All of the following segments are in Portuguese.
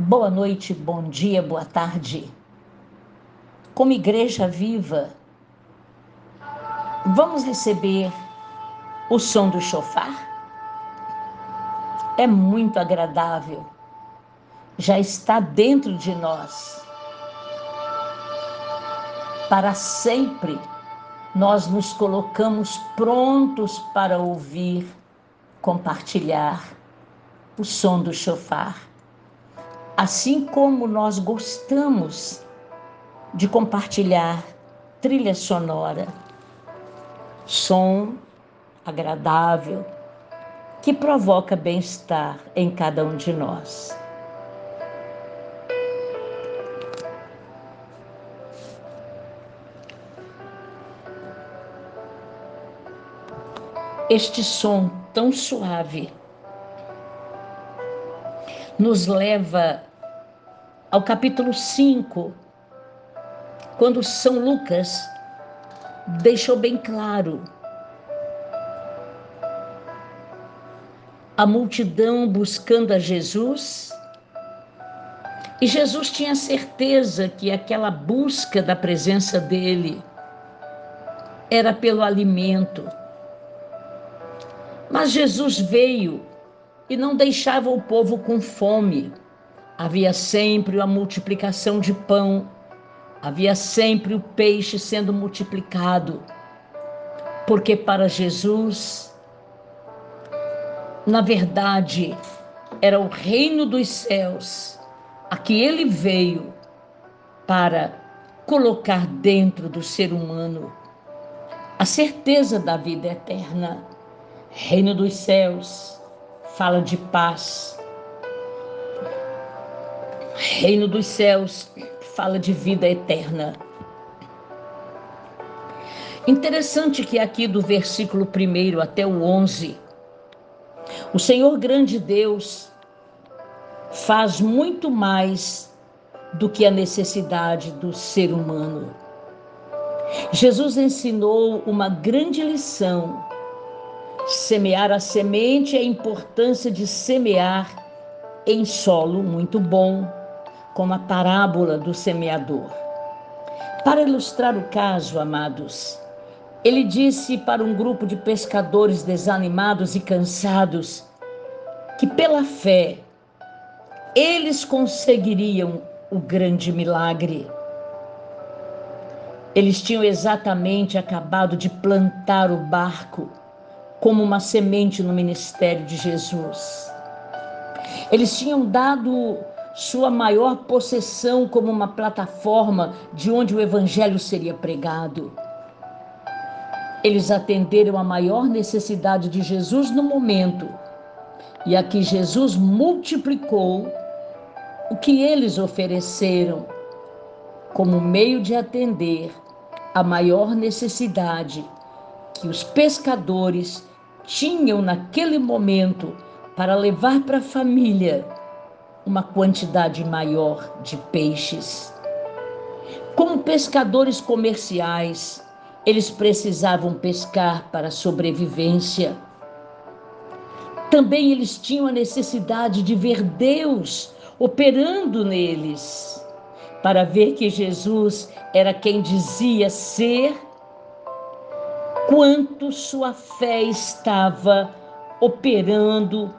Boa noite, bom dia, boa tarde. Como igreja viva, vamos receber o som do chofar? É muito agradável, já está dentro de nós. Para sempre, nós nos colocamos prontos para ouvir, compartilhar o som do chofar assim como nós gostamos de compartilhar trilha sonora, som agradável que provoca bem-estar em cada um de nós. Este som tão suave nos leva ao capítulo 5, quando São Lucas deixou bem claro a multidão buscando a Jesus. E Jesus tinha certeza que aquela busca da presença dele era pelo alimento. Mas Jesus veio e não deixava o povo com fome. Havia sempre a multiplicação de pão, havia sempre o peixe sendo multiplicado, porque para Jesus, na verdade, era o reino dos céus a que ele veio para colocar dentro do ser humano a certeza da vida eterna. Reino dos céus fala de paz, Reino dos céus fala de vida eterna. Interessante que aqui do versículo 1 até o 11, o Senhor grande Deus faz muito mais do que a necessidade do ser humano. Jesus ensinou uma grande lição: semear a semente, a importância de semear em solo muito bom, como a parábola do semeador. Para ilustrar o caso, amados, ele disse para um grupo de pescadores desanimados e cansados que, pela fé, eles conseguiriam o grande milagre. Eles tinham exatamente acabado de plantar o barco como uma semente no ministério de Jesus. Eles tinham dado sua maior possessão como uma plataforma de onde o evangelho seria pregado. Eles atenderam a maior necessidade de Jesus no momento, e aqui Jesus multiplicou o que eles ofereceram como meio de atender a maior necessidade que os pescadores tinham naquele momento para levar para a família uma quantidade maior de peixes. Como pescadores comerciais, eles precisavam pescar para sobrevivência. Também eles tinham a necessidade de ver Deus operando neles, para ver que Jesus era quem dizia ser, quanto sua fé estava operando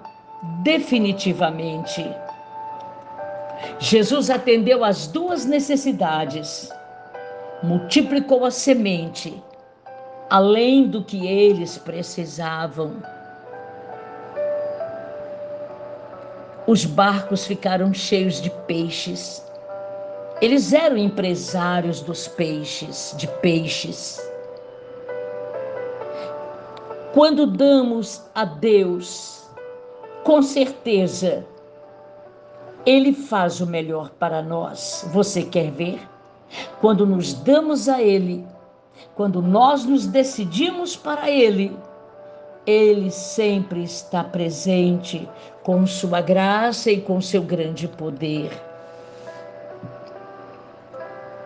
definitivamente. Jesus atendeu às duas necessidades, multiplicou a semente, além do que eles precisavam. Os barcos ficaram cheios de peixes. Eles eram empresários dos peixes, de peixes. Quando damos a Deus, com certeza, ele faz o melhor para nós. Você quer ver? Quando nos damos a Ele, quando nós nos decidimos para Ele, Ele sempre está presente com Sua graça e com seu grande poder.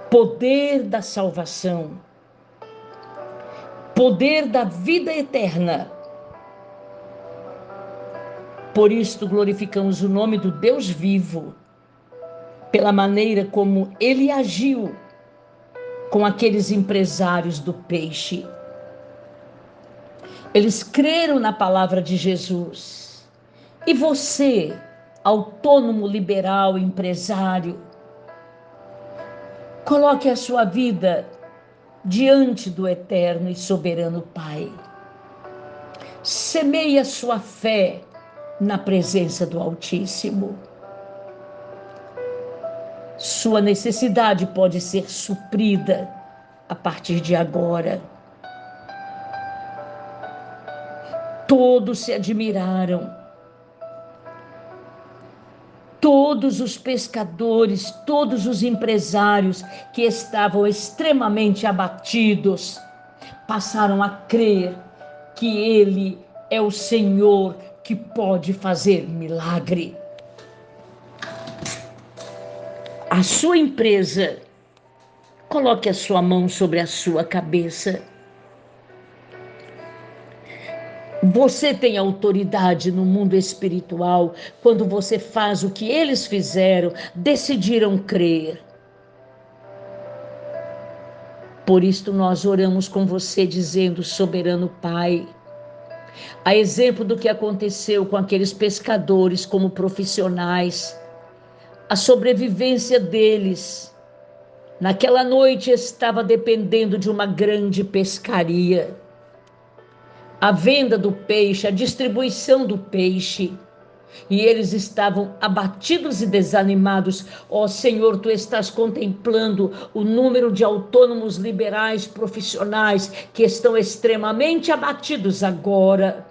Poder da salvação, poder da vida eterna por isto glorificamos o nome do Deus vivo, pela maneira como ele agiu com aqueles empresários do peixe. Eles creram na palavra de Jesus. E você, autônomo, liberal, empresário, coloque a sua vida diante do eterno e soberano Pai. Semeie a sua fé na presença do Altíssimo. Sua necessidade pode ser suprida a partir de agora. Todos se admiraram. Todos os pescadores, todos os empresários que estavam extremamente abatidos passaram a crer que Ele é o Senhor que pode fazer milagre. a sua empresa, coloque a sua mão sobre a sua cabeça. Você tem autoridade no mundo espiritual quando você faz o que eles fizeram, decidiram crer. Por isto nós oramos com você dizendo, soberano Pai, a exemplo do que aconteceu com aqueles pescadores como profissionais, a sobrevivência deles. Naquela noite estava dependendo de uma grande pescaria. A venda do peixe, a distribuição do peixe. E eles estavam abatidos e desanimados. Ó oh, Senhor, tu estás contemplando o número de autônomos liberais profissionais que estão extremamente abatidos agora.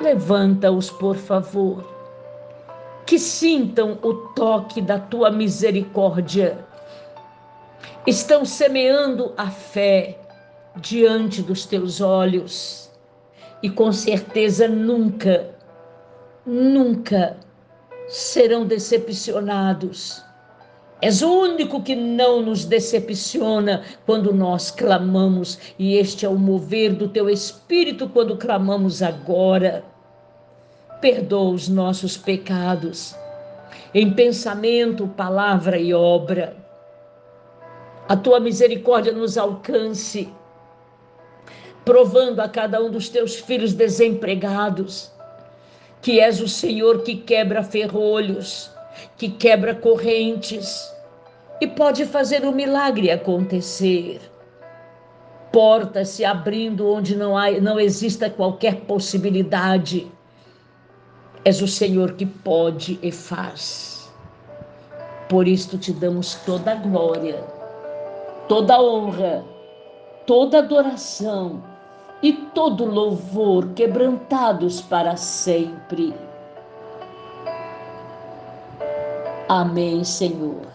Levanta-os, por favor que sintam o toque da tua misericórdia. Estão semeando a fé diante dos teus olhos e com certeza nunca, nunca serão decepcionados. És o único que não nos decepciona quando nós clamamos, e este é o mover do teu espírito quando clamamos agora perdoa os nossos pecados, em pensamento, palavra e obra. A tua misericórdia nos alcance, provando a cada um dos teus filhos desempregados, que és o Senhor que quebra ferrolhos, que quebra correntes e pode fazer o milagre acontecer. Portas se abrindo onde não, há, não exista qualquer possibilidade És o Senhor que pode e faz. Por isto te damos toda a glória, toda a honra, toda a adoração e todo louvor quebrantados para sempre. Amém, Senhor.